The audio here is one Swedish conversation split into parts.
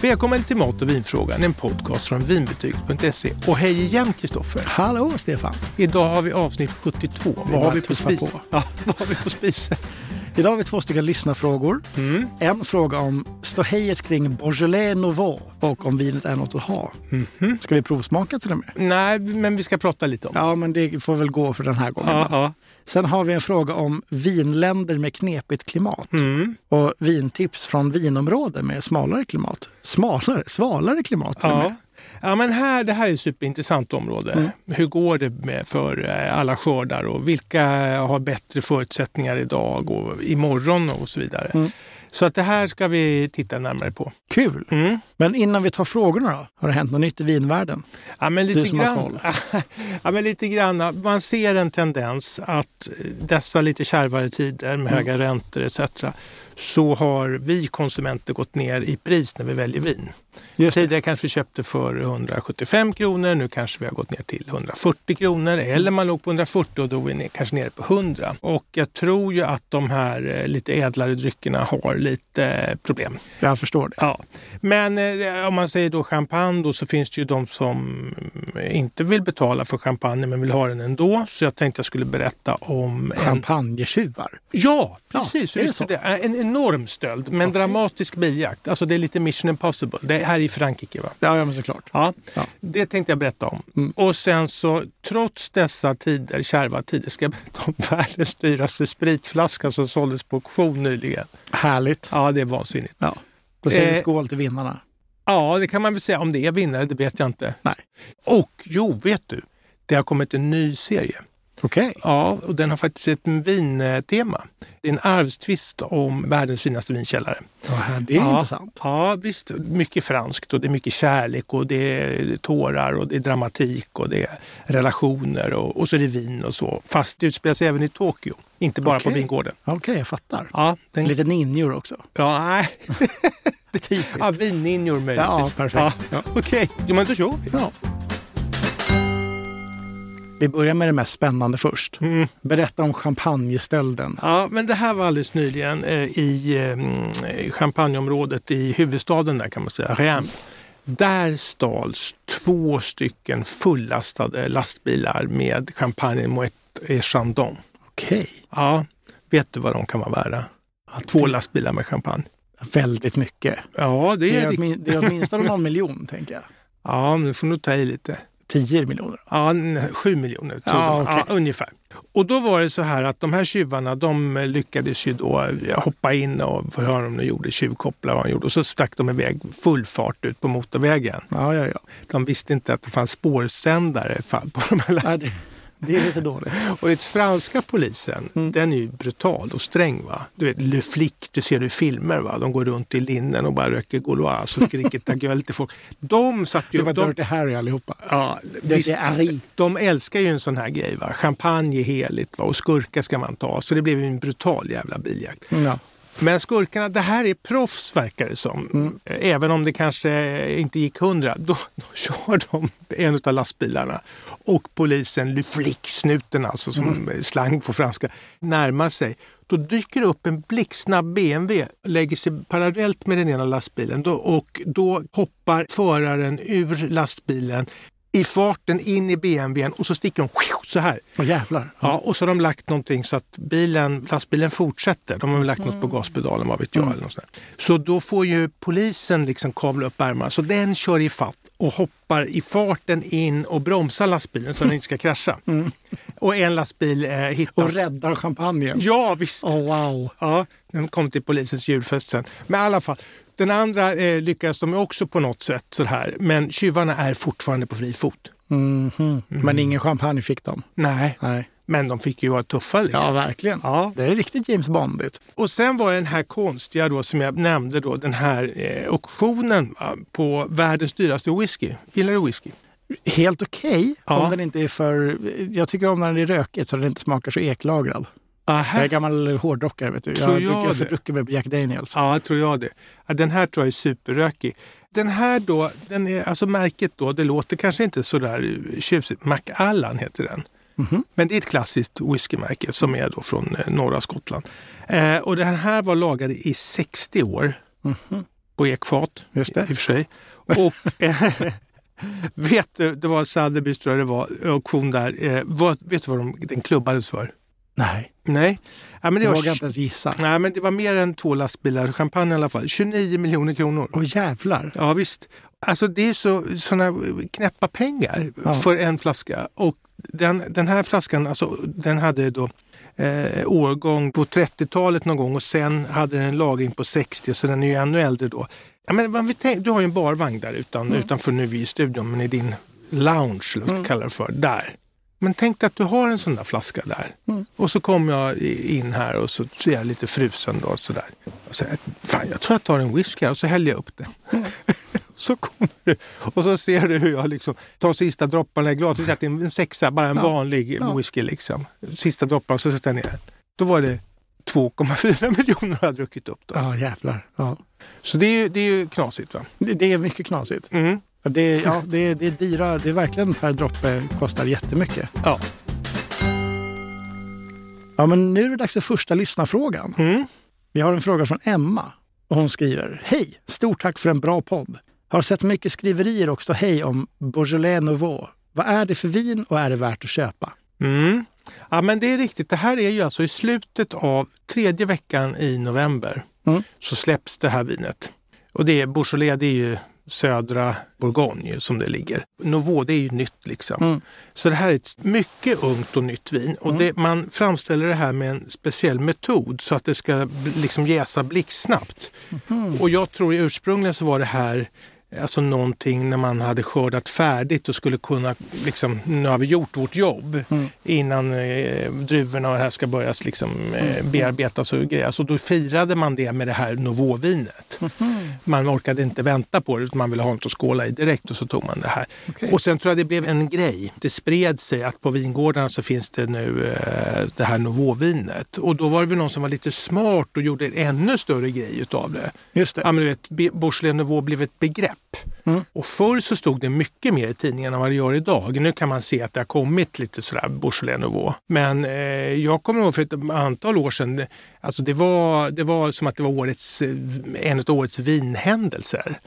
Välkommen till Mat och vinfrågan, en podcast från vinbetyget.se. Och hej igen Kristoffer! Hallå Stefan! Idag har vi avsnitt 72. Vad har vi på spisen? Ja, vad har vi på spisen? Idag har vi två stycken lyssnarfrågor. Mm. En fråga om ståhejet kring Beaujolais Nouveau och om vinet är något att ha. Mhm. Ska vi provsmaka till och med? Nej, men vi ska prata lite om det. Ja, men det får väl gå för den här gången. Ja, då. Sen har vi en fråga om vinländer med knepigt klimat Mm. och vintips från vinområden med smalare klimat. Smalare? Svalare klimat Ja. Ja, men här, det här är ett superintressant område. Hur går det med för eh, alla skördar och vilka har bättre förutsättningar idag och imorgon och så vidare. Mm. Så att det här ska vi titta närmare på. Kul! Mm. Men innan vi tar frågorna då, har det hänt något nytt i vinvärlden? Ja, men lite Du som grann. ja, men lite grann. Man ser en tendens att dessa lite kärvare tider med höga räntor etc. så har vi konsumenter gått ner i pris när vi väljer vin. Just det. Tidigare kanske vi köpte för 175 kronor, nu kanske vi har gått ner till 140 kronor. Eller man låg på 140 och då är vi ner, kanske nere på 100. Och jag tror ju att de här eh, lite ädlare dryckerna har lite eh, problem. Jag förstår det. Ja. Men eh, om man säger då champagne då, så finns det ju de som eh, inte vill betala för champagne men vill ha den ändå. Så jag tänkte jag skulle berätta om en... Champagnetjuvar. Ja, Ja, precis. är det Just så? det. En enorm stöld, men Okej. dramatisk biljakt. Alltså det är lite mission impossible. Det är här i Frankrike va? Ja, ja men såklart. Ja, Ja. det tänkte jag berätta om. Mm. Och sen så, trots dessa tider, kärva tider, ska jag berätta om världens dyraste spritflaska som såldes på auktion nyligen. Härligt. Ja, det är vansinnigt. Ja. Då säger vi Eh, skål till vinnarna. Ja, det kan man väl säga. Om det är vinnare, det vet jag inte. Nej. Och jo, vet du? Det har kommit en ny serie. Okej. Ja, och den har faktiskt ett vintema. Det är en arvstvist om världens finaste vinkällare. Ja, det är ja, intressant. Ja, visst. Mycket franskt och det är mycket kärlek och det är tårar och det är dramatik och det är relationer och, och så är det vin och så. Fast det utspelar sig även i Tokyo, inte bara på Okej. vingården. Okej, jag fattar. Ja, den, Lite ninjor också. ja, nej. Typiskt. ja vinninjor möjligtvis. Ja, perfekt. Ja, Okej, jo, men då kör vi. Ja. Vi börjar med det mest spännande först. Mm. Berätta om champagnestölden. Ja, men det här var alldeles nyligen eh, i eh, champagneområdet i huvudstaden där kan man säga, Reims. Där stals två stycken fullastade lastbilar med champagne Moet et Chandon. Okej. Ja, vet du vad de kan vara värda? Två lastbilar med champagne. Väldigt mycket. Ja, det är, det är åtminstone någon miljon, tänker jag. Ja, men du får nog ta i lite. 10 miljoner. Ja, n- sju miljoner tror Ja, okej. ja, ungefär. Och då var det så här att de här tjuvarna de lyckades ju då eh, hoppa in och få höra om de gjorde tjuvkoppla vad de gjorde. Och så stack de iväg full fart ut på motorvägen. Ja, ja, ja. De visste inte att det fanns spårsändare på de här lastbilarna. Det, är lite dåligt. Och den franska polisen, Mm. den är ju brutal och sträng. va. Du vet, Le Flic, du ser det i filmer. va. De går runt i linnen och bara röker Gauloise och skriker ta gueule till folk. De satt ju... Det var de, Dirty Harry allihopa. ja, visst, de älskar ju en sån här grej. Va? Champagne är heligt va? och skurkar ska man ta. Så det blev en brutal jävla biljakt. Ja. Men skurkarna, det här är proffs verkar det som. Mm. Även om det kanske inte gick hundra. Då, då kör de en av lastbilarna och polisen, le flic, snuten alltså som Mm. slang på franska, närmar sig. Då dyker det upp en blixtsnabb BMW, lägger sig parallellt med den ena lastbilen då, och då hoppar föraren ur lastbilen i farten in i BMWn och så sticker de så här. Och jävlar. Ja, och så har de lagt någonting så att bilen, lastbilen fortsätter. De har väl lagt något på gaspedalen, vad vet jag. Eller något sånt. Så då får ju polisen liksom kavla upp ärmarna. Så den kör i fatt och hoppar i farten in och bromsar lastbilen så den inte ska krascha. Och en lastbil eh, hittas. Och räddar champagnen. Ja, visst. Oh, wow. Ja, den kom till polisens julfest sen. Men i alla fall, den andra eh, lyckades de också på något sätt så här. Men tjuvarna är fortfarande på fri fot. Mhm. Men ingen champagne fick de. Nej, Nej. men de fick ju vara tuffa liksom. Ja, verkligen. Ja. Det är riktigt James Bondigt. Och sen var det den här konstiga då som jag nämnde då, den här eh, auktionen på världens dyraste whisky. Gillar du whisky? Helt okej Ja. om den inte är för... Jag tycker om när den är rökigt så den inte smakar så eklagrad. Jag är Aha. gammal hårdrockare vet du. Tror Jag, jag jag, fördruckit med Jack Daniels. Ja, tror jag det. Ja, den här tror jag är superrökig. Den här då, den är, alltså märket då, det låter kanske inte så där tjusigt. Macallan heter den. Mhm. Men det är ett klassiskt whiskymärke som är då från eh, norra Skottland. Eh, och den här var lagad i 60 år. Mhm. på ekfat Just det. i och för sig. Och eh, vet du, det var Sotheby's tror jag det var, auktion där. Eh, vad, vet du vad de, den klubbades för? Nej, Nej. Ja, men det det, vågar var, jag inte ens gissa. nej, men det var mer än två lastbilar champagne i alla fall. 29 miljoner kronor. Åh jävlar. Ja visst. Alltså det är så såna knäppa pengar Ja. för en flaska. Och den, den här flaskan, alltså, den hade då eh, årgång på 30-talet någon gång och sen hade den en lagring på 60 så den är ju ännu äldre då. Ja, men du har ju en barvagn där utan, utanför nu vi i studion, men i din lounge, eller vad man ska kalla det för, där. Men tänk dig att du har en sån där flaska där. Mm. Och så kommer jag in här och så så är jag lite frusen då. Och så där. Och så, fan, jag tror jag tar en whisky här och så häller jag upp det. så kommer du och så ser du hur jag liksom tar sista dropparna i glaset. Sätter en sexa, bara en Ja. vanlig Ja. whisky liksom. Sista dropparna så sätter jag ner den. Då var det 2,4 miljoner jag druckit upp. Då. Ja, jävlar. Ja. Så det är, ju, det är ju knasigt va? Det, det är mycket knasigt. Mm. Det, är- ja, det, är- det är dyra. Det är verkligen per droppe kostar jättemycket. Ja. Ja, men nu är det dags för första lyssnarfrågan. Mm. Vi har en fråga från Emma och hon skriver Hej! Stort tack för en bra podd. Har sett mycket skriverier och hej om Beaujolais Nouveau. Vad är det för vin och är det värt att köpa? Mm. Ja, men det är riktigt. Det här är ju alltså i slutet av tredje veckan i november Mm. så släpps det här vinet. Och det är Beaujolais, det är ju södra Bourgogne som det ligger. Nouveau, det är ju nytt liksom. Mm. Så det här är ett mycket ungt och nytt vin. Och det, man framställer det här med en speciell metod så att det ska liksom jäsa blixtsnabbt. Och jag tror ursprungligen så var det här Alltså någonting när man hade skördat färdigt och skulle kunna, liksom, nu har vi gjort vårt jobb Mm. innan eh, druvorna och det här ska börja liksom, eh, bearbetas och grejas. Och då firade man det med det här Nouveau-vinet. Man orkade inte vänta på det utan man ville ha något att skåla i direkt och så tog man det här. Okej. Och sen tror jag det blev en grej. Det spred sig att på vingårdarna så finns det nu eh, det här Nouveau-vinet. Och då var det väl någon som var lite smart och gjorde en ännu större grej utav det. Just det. Ja, men du vet, Beaujolais Nouveau blev ett begrepp. Mm. Och förr så stod det mycket mer i tidningarna än vad det gör idag. Nu kan man se att det har kommit lite sådär Beaujolais Nouveau. Men eh, jag kommer ihåg för ett antal år sedan, alltså det var, det var som att det var årets, eh, en av årets vinhändelser.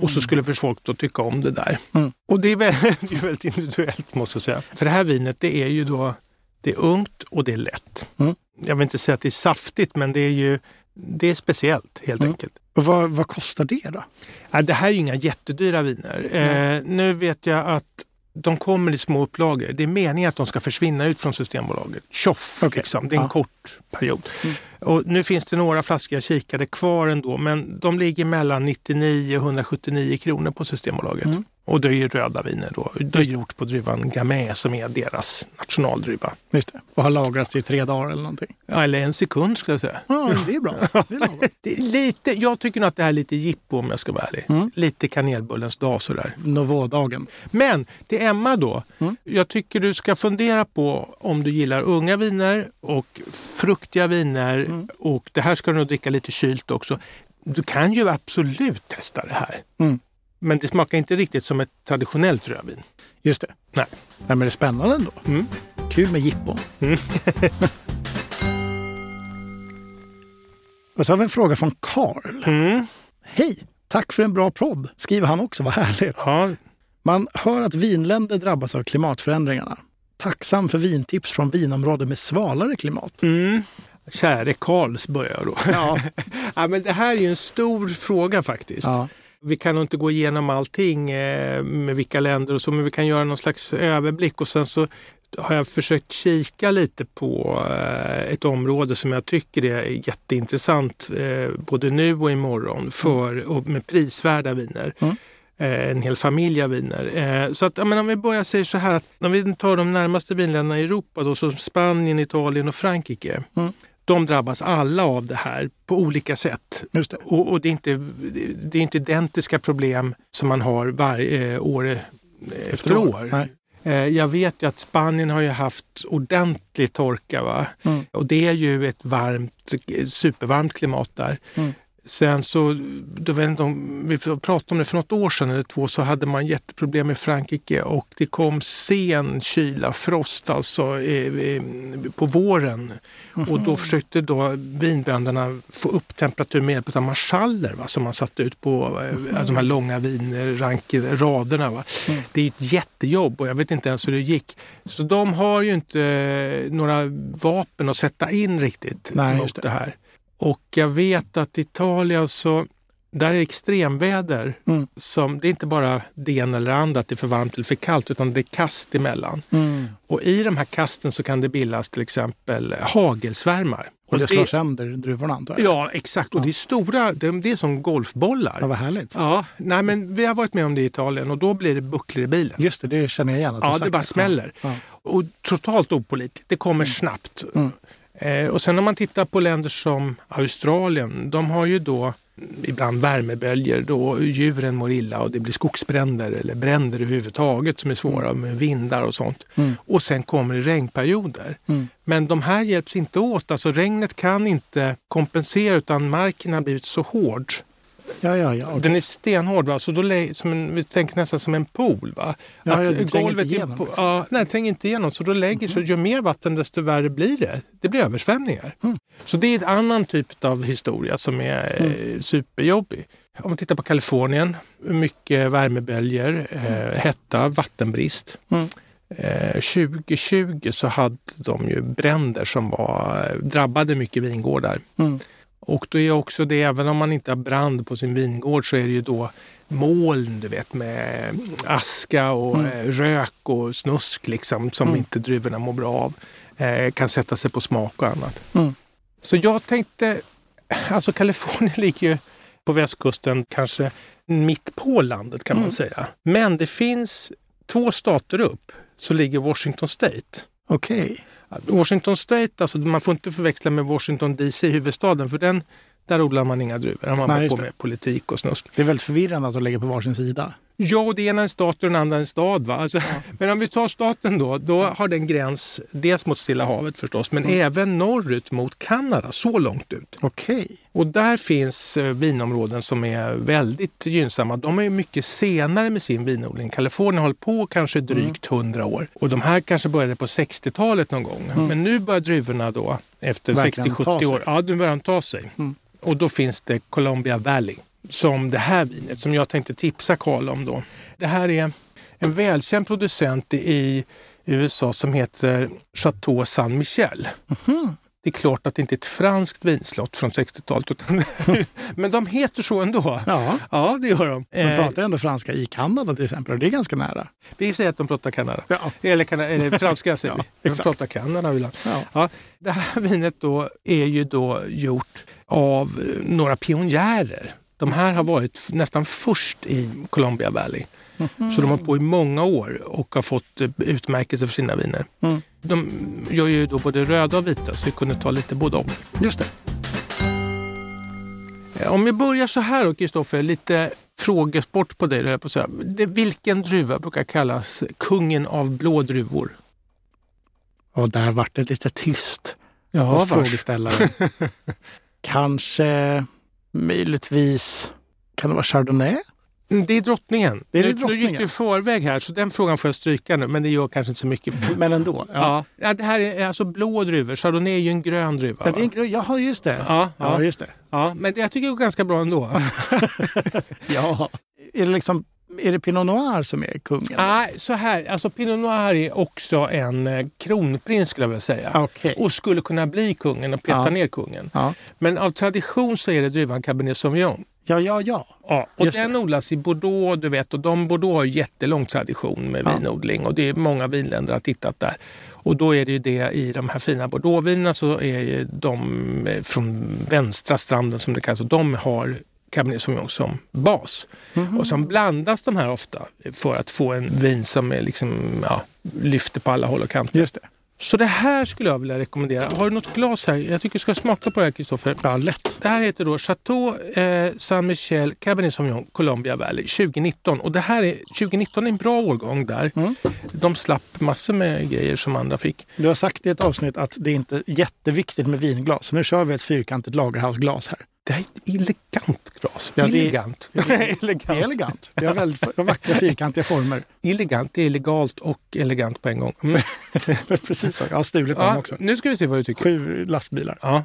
Och så skulle folk då tycka om det där. Mm. Och det är, väldigt, det är väldigt individuellt måste jag säga. För det här vinet det är ju då, det är ungt och det är lätt. Mm. Jag vill inte säga att det är saftigt men det är ju det är speciellt helt Mm. enkelt. Vad, vad kostar det då? Ja, det här är inga jättedyra viner. Eh, nu vet jag att de kommer i små upplagor. Det är meningen att de ska försvinna ut från Systembolaget. Tjoff! Okej. Liksom. Det är en Ja. kort period. Mm. Och nu finns det några flaskor jag kikade kvar ändå, men de ligger mellan 99 och 179 kronor på Systembolaget. Mm. Och det är ju röda viner då. Det är gjort på druvan Gamay som är deras nationaldruva. Just det. Och har lagrats i tre dagar eller någonting. Ja, eller en sekund skulle jag säga. Ja, det är bra. Det är. Det är lite, jag tycker nog att det här är lite jippo om jag ska vara ärlig. Mm. Lite kanelbullens dag sådär. Nouveau-dagen. Men till Emma då. Mm. Jag tycker du ska fundera på om du gillar unga viner och fruktiga viner. Mm. Och det här ska du nog dricka lite kylt också. Du kan ju absolut testa det här. Mm. Men det smakar inte riktigt som ett traditionellt rödvin. Just det. Nej. Nej, men det är spännande ändå. Mm. Kul med jippon. Mm. Och så har vi en fråga från Karl. Mm. Hej! Tack för en bra podd, skriver han också. Vad härligt. Ja, Man hör att vinländer drabbas av klimatförändringarna. Tacksam för vintips från vinområden med svalare klimat. mm. Käre Karls börjar jag då. Ja. ja, men det här är ju en stor fråga faktiskt. ja. Vi kan nog inte gå igenom allting eh, med vilka länder och så, men vi kan göra någon slags överblick och sen så har jag försökt kika lite på eh, ett område som jag tycker är jätteintressant eh, både nu och imorgon för, och med prisvärda viner. Mm. En hel familj av viner. Så att, men om vi börjar säga så här att om vi tar de närmaste vinländerna i Europa då, som Spanien, Italien och Frankrike. Mm. De drabbas alla av det här på olika sätt. Det. Och, och det, är inte, det är inte identiska problem som man har varje eh, år eh, efter år. Nej. Eh, jag vet ju att Spanien har ju haft ordentlig torka. Va? Mm. Och det är ju ett varmt, supervarmt klimat där. Mm. Sen så, du vet inte om, vi pratade om det för något år sedan eller två, så hade man jätteproblem i Frankrike och det kom sen kyla, frost alltså eh, på våren. Mm. Och då försökte då vinbönderna få upp temperaturen med hjälp av marschaller va, som man satte ut på mm. de här långa vinraderna. Va. Mm. Det är ett jättejobb och jag vet inte ens hur det gick. Så de har ju inte eh, några vapen att sätta in riktigt Nej, mot det. det här. Och jag vet att i Italien så där är extremväder. Mm. Som, det är inte bara det ena eller andra, att det är för varmt eller för kallt, utan det är kast emellan. Mm. Och i de här kasten så kan det bildas till exempel hagelsvärmar. Och det slår sönder druvorna antar jag? Ja, exakt. Och ja. det är stora, det, det är som golfbollar. Ja, vad härligt. Ja, nej, men vi har varit med om det i Italien och då blir det bucklor i bilen. Just det, det känner jag igen. ja, det bara smäller. Ja. Och totalt opålitligt. Det kommer mm. snabbt. Eh, och sen om man tittar på länder som Australien, de har ju då ibland värmeböljor då djuren mår illa och det blir skogsbränder eller bränder överhuvudtaget som är svåra med vindar och sånt. Mm. Och sen kommer det regnperioder. Mm. Men de här hjälps inte åt. Alltså regnet kan inte kompensera utan marken har blivit så hård Ja, ja, ja. Den är stenhård, va? så då som en, vi tänker nästan som en pool. Va? Ja, ja, det tränger inte igenom. Liksom. Ja, nej, tränger inte igenom. Så då lägger mm. ju mer vatten desto värre blir det. Det blir översvämningar. Mm. Så det är en annan typ av historia som är mm. Eh, superjobbig. Om man tittar på Kalifornien, mycket värmeböljor, eh, mm. hetta, vattenbrist. Mm. 2020 eh, så hade de ju bränder som var, drabbade mycket vingårdar. Mm. Och då är också det, även om man inte har brand på sin vingård så är det ju då moln du vet med aska och mm. Eh, rök och snusk liksom som mm. inte druvorna mår bra av. Eh, kan sätta sig på smak och annat. Mm. Så jag tänkte, alltså Kalifornien ligger ju på västkusten kanske mitt på landet kan man mm. säga. Men det finns två stater upp så ligger Washington State. Okej. Okay. Washington State, alltså man får inte förväxla med Washington DC, huvudstaden, för den, där odlar man inga druvor. Där har man på med politik och snusk. Det är väldigt förvirrande att de ligger på varsin sida. Ja, och det ena är en stat och den andra en stad. Va? Alltså, ja. Men om vi tar staten då, då har den gräns dels mot Stilla havet förstås, men mm. även norrut mot Kanada, så långt ut. Okay. Och där finns eh, vinområden som är väldigt gynnsamma. De är mycket senare med sin vinodling. Kalifornien har hållit på kanske drygt mm. 100 år och de här kanske började på 60-talet någon gång. Mm. Men nu börjar druvorna då efter 60-70 år, ja nu börjar de ta sig. Mm. Och då finns det Columbia Valley som det här vinet som jag tänkte tipsa Karl om. Då. Det här är en välkänd producent i USA som heter Chateau San Michel. Mm. Det är klart att det inte är ett franskt vinslott från 60-talet. men de heter så ändå. Ja, ja det gör de. De eh, pratar ändå franska i Kanada till exempel och det är ganska nära. Vi säger att de pratar Kanada. Ja. Eller, eller franska säger vi. De pratar Kanada ibland. Ja. Ja, det här vinet då är ju då gjort av några pionjärer de här har varit nästan först i Columbia Valley. Mm. Så de har på i många år och har fått eh, utmärkelse för sina viner. Mm. De gör ju då både röda och vita så vi kunde ta lite både och. Just det. Eh, om vi börjar så här då Kristoffer, lite frågesport på dig. På så det, vilken druva brukar kallas kungen av blå druvor? Och där vart det lite tyst ja, hos frågeställaren. Kanske Möjligtvis, kan det vara Chardonnay? Mm, det är drottningen. Det är det drottningen. Nu gick du i förväg här, så den frågan får jag stryka nu. Men det gör kanske inte så mycket. Men ändå. Ja. ja. det här är alltså blå druvor. Chardonnay är ju en grön druva. Ja, det är en grön, jaha, just det. Ja, ja. ja just det. Ja, men det, jag tycker det går ganska bra ändå. ja. Är det liksom är det Pinot Noir som är kungen? Nej, så här. Alltså Pinot Noir är också en eh, kronprins skulle jag vilja säga. Okay. Och skulle kunna bli kungen och peta ja. ner kungen. Ja. Men av tradition så är det druvan Cabernet Sauvignon. Ja, ja, ja. ja och Just den det. odlas i Bordeaux, du vet. Och de Bordeaux har jättelång tradition med ja. vinodling och det är många vinländer har tittat där. Och då är det ju det i de här fina Bordeauxvinerna så är de eh, från vänstra stranden som det kallas, de har Cabernet Sauvignon som bas. Mm. Och sen blandas de här ofta för att få en vin som är liksom, ja, lyfter på alla håll och kanter. Just det. Så det här skulle jag vilja rekommendera. Har du något glas här? Jag tycker du ska smaka på det här Kristoffer. Ja, lätt. Det här heter då Chateau eh, Saint Michel Cabernet Sauvignon Columbia Valley 2019. Och det här är, 2019 är en bra årgång där. Mm. De slapp massor med grejer som andra fick. Du har sagt i ett avsnitt att det är inte är jätteviktigt med vinglas. Så nu kör vi ett fyrkantigt lagerhausglas här. Det här är ett elegant glas. Ja, det är- elegant. det- är elegant. Det har väldigt vackra fyrkantiga former. Elegant, det är legalt och elegant på en gång. Mm. Precis så. Jag har stulit dem Ja, också. nu ska vi se vad du tycker. Sju lastbilar. Ja.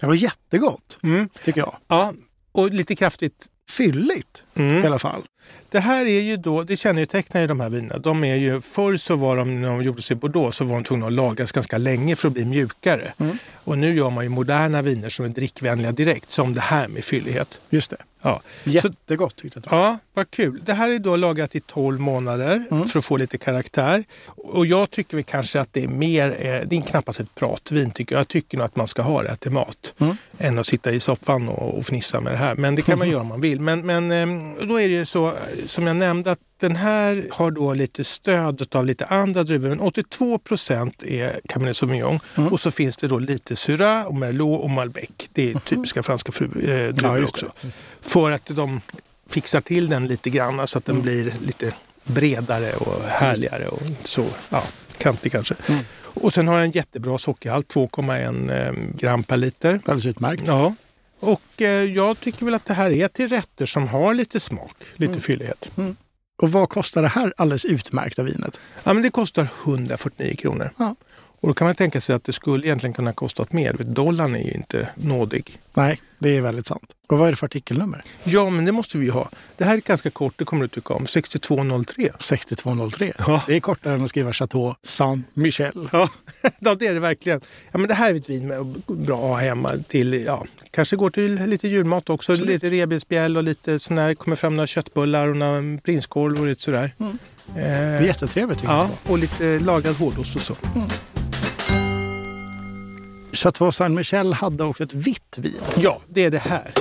Det var jättegott, Mm. tycker jag. ja, och lite kraftigt. Fylligt Mm. i alla fall. Det här är ju då, det kännetecknar ju de här vinerna. De är ju, förr så var de, när de gjordes i Bordeaux, så var de tvungna att lagras ganska länge för att bli mjukare. Mm. Och nu gör man ju moderna viner som är drickvänliga direkt, som det här med fyllighet. Just det. Ja. Jättegott tyckte jag. Ja, vad kul. Det här är då lagrat i 12 månader Mm. för att få lite karaktär. Och jag tycker väl kanske att det är mer, eh, det är knappast ett pratvin tycker jag. Jag tycker nog att man ska ha det till mat. Mm. Än att sitta i soffan och, och fnissa med det här. Men det kan man göra om man vill. Men, men eh, då är det ju så, som jag nämnde, att den här har då lite stöd av lite andra druvor. Men 82 procent är Cabernet Sauvignon. Mm. Och så finns det då lite Syrah, och Merlot och Malbec. Det är typiska franska fru, eh, druvor just också. För att de fixar till den lite grann så att den Mm. blir lite bredare och härligare och så ja, kantig kanske. Mm. Och sen har den jättebra sockerhalt, 2,1 eh, gram per liter. Alldeles utmärkt. Ja. Och eh, jag tycker väl att det här är till rätter som har lite smak, lite Mm. fyllighet. Och vad kostar det här alldeles utmärkta vinet? Ja, men det kostar 149 kronor. Ja. Och då kan man tänka sig att det skulle egentligen kunna kostat mer. Dollarn är ju inte nådig. Nej, det är väldigt sant. Och vad är det för artikelnummer? Ja, men det måste vi ha. Det här är ganska kort, det kommer du tycka om. 6203. 6203. Ja. Det är kortare än att skriva Chateau Saint-Michel. Ja. ja, det är det verkligen. Ja, men det här är ett vin med bra att ha hemma till, ja, kanske går till lite julmat också. Absolut. Lite revbensspjäll och lite sån här, kommer fram några köttbullar och några prinskorv och lite sådär. Mm. Det Eh, är jättetrevligt tycker ja, jag. och lite lagad hårdost och så. Chateau Saint-Michel hade också ett vitt vin. Ja, det är det här.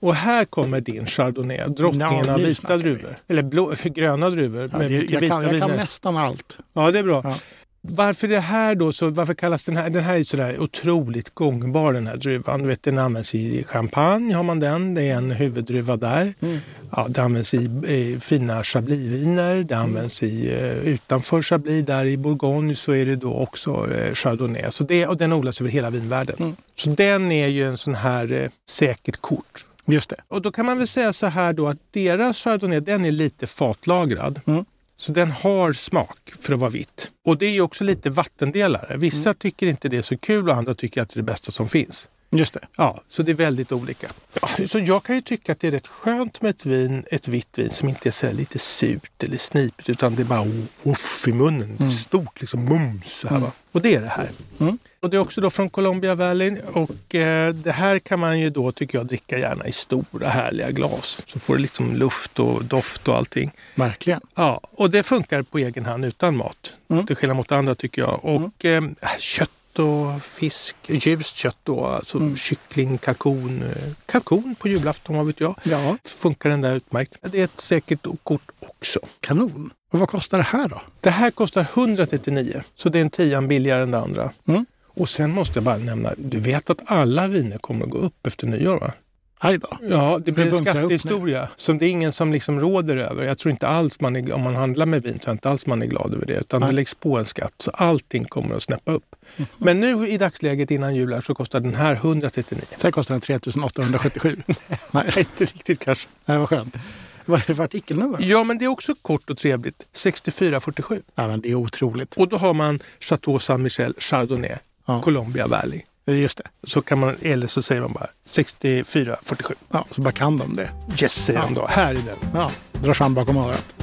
Och här kommer din Chardonnay, drottningen Ja, av vita druvor. Eller blå, gröna druvor. Ja, med jag, jag, kan, jag kan nästan allt. Ja, det är bra. Ja. Varför det här då? Så varför kallas den här? Den här är sådär otroligt gångbar den här druvan. Du vet, den används i champagne, har man den. Det är en huvuddruva där. Mm. Ja, det används i eh, fina chablisviner. Det används i, eh, utanför chablis, där i Bourgogne, så är det då också eh, chardonnay. Så det, och den odlas över hela vinvärlden. Mm. Så den är ju en sån här eh, säkert kort. Just det. Och då kan man väl säga så här då att deras chardonnay, den är lite fatlagrad. Mm. Så den har smak för att vara vitt. Och det är ju också lite vattendelare. Vissa tycker inte det är så kul och andra tycker att det är det bästa som finns. Just det. Ja, så det är väldigt olika. Ja, så jag kan ju tycka att det är rätt skönt med ett vin, ett vitt vin som inte är så lite surt eller snipigt utan det är bara uff i munnen. Mm. Stort liksom, mums så här va. Och det är det här. Mm. Och det är också då från Columbia Valley och eh, det här kan man ju då tycker jag dricka gärna i stora härliga glas. Så får det liksom luft och doft och allting. Verkligen. Ja, och det funkar på egen hand utan mat. Mm. Till skillnad mot andra tycker jag. Och eh, kött och fisk, ljust kött då, alltså Mm. kyckling, kalkon. Kalkon på julafton, vad vet jag. Ja. Funkar den där utmärkt. Det är ett säkert kort också. Kanon. Och vad kostar det här då? Det här kostar 139, så det är en tian billigare än det andra. Mm. Och sen måste jag bara nämna, du vet att alla viner kommer att gå upp efter nyår va? Aj då. Ja, det blir en skattehistoria som det är ingen som liksom råder över. Jag tror inte alls man är, om man handlar med vin, tror jag inte alls man är glad över det. Utan Nej. det läggs på en skatt, så allting kommer att snäppa upp. Men nu i dagsläget innan jul här, så kostar den här 139. Sen kostar den 3877. Nej, inte riktigt kanske. Nej, vad skönt. Vad är det för artikelnummer? Ja, men det är också kort och trevligt. 6447. Ja, men det är otroligt. Och då har man Chateau Saint-Michel Chardonnay, Ja. Columbia Valley. Just det. Så kan man, eller så säger man bara 6447. Ja, så bara kan de det. Yes, säger Ja. de då. Här är den. Ja, drar fram bakom örat.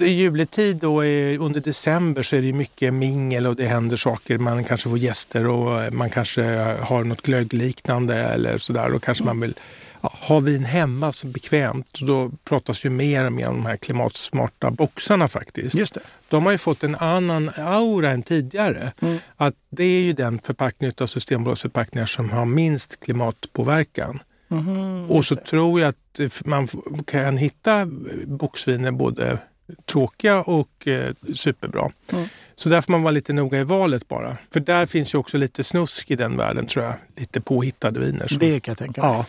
I juletid då är, under december så är det mycket mingel och det händer saker. Man kanske får gäster och man kanske har något glöggliknande eller sådär. Då kanske man vill ja, ha vin hemma så bekvämt. Och då pratas ju mer och mer om de här klimatsmarta boxarna faktiskt. Just det. De har ju fått en annan aura än tidigare. Mm. Att det är ju den förpackning av Systembolagsförpackningar som har minst klimatpåverkan. Mhm, Och så det. tror jag att eh, man kan hitta boxviner både tråkiga och eh, superbra. Mm. Så där får man vara lite noga i valet bara. För där finns ju också lite snusk i den världen tror jag. Lite påhittade viner. Som... Det kan jag tänka mig. Ja.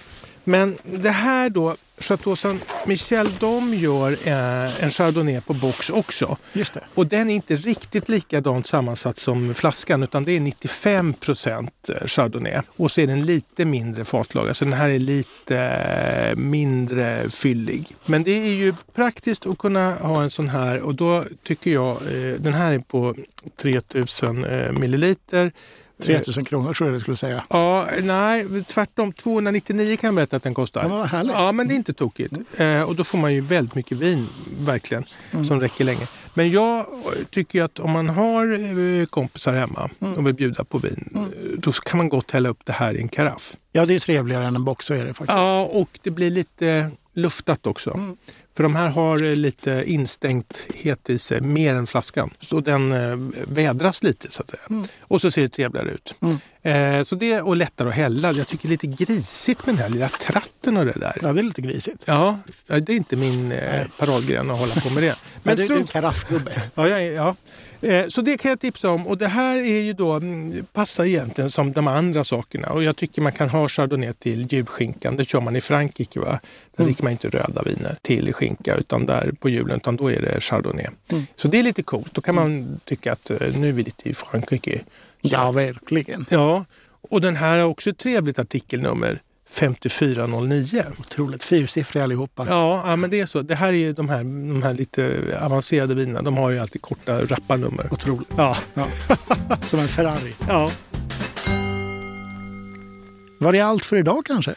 Men det här då, Chateau Saint Michel, de gör eh, en Chardonnay på box också. Just det. Och den är inte riktigt likadant sammansatt som flaskan utan det är 95 procent eh, Chardonnay. Och så är den lite mindre fatlagrad, så den här är lite eh, mindre fyllig. Men det är ju praktiskt att kunna ha en sån här och då tycker jag, eh, den här är på 3000 eh, milliliter. 3000 kronor tror jag det skulle säga. Ja, nej, tvärtom. 299 kan jag berätta att den kostar. Ja, men vad härligt. Ja, men det är inte tokigt. Eh, och då får man ju väldigt mycket vin, verkligen, Mm. som räcker länge. Men jag tycker att om man har eh, kompisar hemma Mm. och vill bjuda på vin, eh, då kan man gott hälla upp det här i en karaff. Ja, det är trevligare än en box, så är det faktiskt. Ja, och det blir lite luftat också. Mm. För de här har eh, lite instängthet i sig, mer än flaskan. Så den eh, vädras lite så att säga. Mm. Och så ser det trevligare ut. Eh, så det och lättare att hälla. Jag tycker det är lite grisigt med den här lilla tratten och det där. Ja, det är lite grisigt. Ja, det är inte min eh, paradgren att hålla på med det. Men Men du, du är en strunt karaffgubbe. Ja, ja, ja. Eh, Så det kan jag tipsa om. Och det här är ju då, mm, passar egentligen som de andra sakerna. Och jag tycker man kan ha chardonnay till julskinkan. Det kör man i Frankrike. Va? Där dricker man inte röda viner till skinka utan där på julen, utan då är det chardonnay. Mm. Så det är lite coolt. Då kan man tycka att eh, nu är vi lite i Frankrike. Ja, verkligen. Ja, och den här har också ett trevligt artikelnummer. 5409. Otroligt fyrsiffriga allihopa. Ja, ja, men det är så. Det här är ju de här, de här lite avancerade vinerna. De har ju alltid korta rapparnummer. Otroligt. Ja, Ja. Som en Ferrari. ja. Var det allt för idag kanske?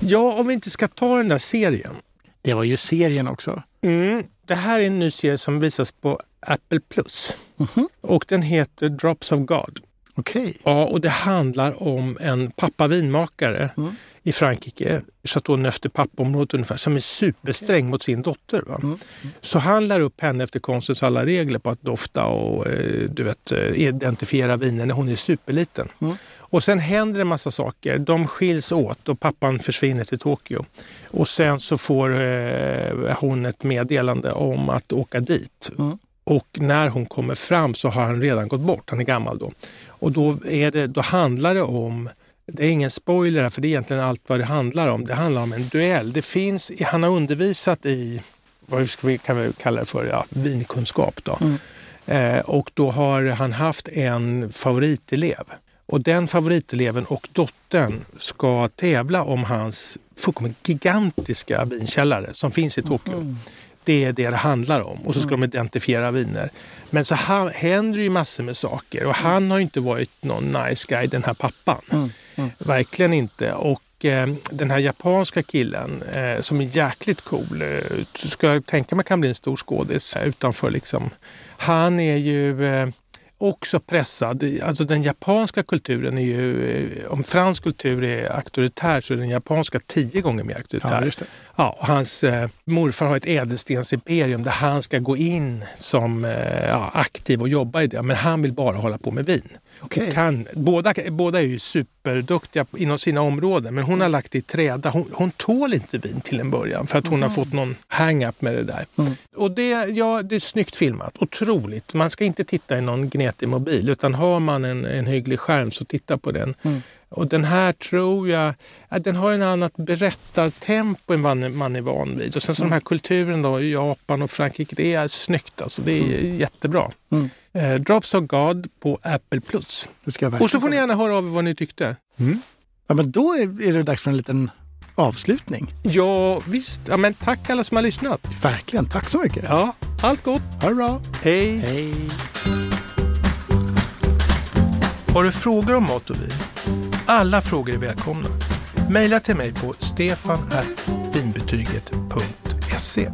Ja, om vi inte ska ta den där serien. Det var ju serien också. Mm. Det här är en ny serie som visas på Apple Plus. Mhm. Och den heter Drops of God. Okej. Ja, och det handlar om en pappa vinmakare Mm. I Frankrike, Chateau Neuf de Pape-området ungefär, som är supersträng mot sin dotter. Mm. Så han lär upp henne efter konstens alla regler på att dofta och eh, du vet, eh, identifiera viner när hon är superliten. Mm. Och sen händer en massa saker. De skiljs åt och pappan försvinner till Tokyo. Och sen så får eh, hon ett meddelande om att åka dit. Mm. Och när hon kommer fram så har han redan gått bort. Han är gammal då. Och då, är det, då handlar det om det är ingen spoiler här, för det är egentligen allt vad det handlar om. Det handlar om en duell. Det finns, han har undervisat i, vad vi, kan vi kalla det för, ja, vinkunskap. Då. Mm. Eh, och då har han haft en favoritelev. Och den favoriteleven och dottern ska tävla om hans fullkomligt gigantiska vinkällare som finns i Tokyo. Mm. Det är det det handlar om. Och så ska de identifiera viner. Men så ha, händer ju massor med saker och han har ju inte varit någon nice guy, den här pappan. Mm. Mm. Verkligen inte. Och eh, den här japanska killen eh, som är jäkligt cool, eh, ska jag tänka mig kan bli en stor skådis utanför liksom. Han är ju eh, också pressad. Alltså den japanska kulturen är ju, eh, om fransk kultur är auktoritär så är den japanska tio gånger mer auktoritär. Ja. Ja, och hans eh, morfar har ett ädelstensimperium där han ska gå in som eh, ja, aktiv och jobba i det. Men han vill bara hålla på med vin. Okej. Kan, båda, båda är ju superduktiga inom sina områden men hon har lagt det i träda. Hon, hon tål inte vin till en början för att hon har fått någon hang-up med det där. Mm. Och det, ja, det är snyggt filmat, otroligt. Man ska inte titta i någon gnetig mobil utan har man en, en hygglig skärm så titta på den. Mm. Och den här tror jag, ja, den har en annat berättartempo än vad man är van vid. Och sen så de här kulturen då, i Japan och Frankrike, det är snyggt alltså. Det är jättebra. Mm. Eh, Drops of God på Apple Plus. Och så får ni gärna höra av er vad ni tyckte. Ja, men då är är det dags för en liten avslutning. Ja, visst. Ja, men tack alla som har lyssnat. Verkligen. Tack så mycket. Ja, allt gott. Ha det bra. Hej! Hej. Har du frågor om mat och vin? Alla frågor är välkomna. Maila till mig på stefan.vinbetyget.se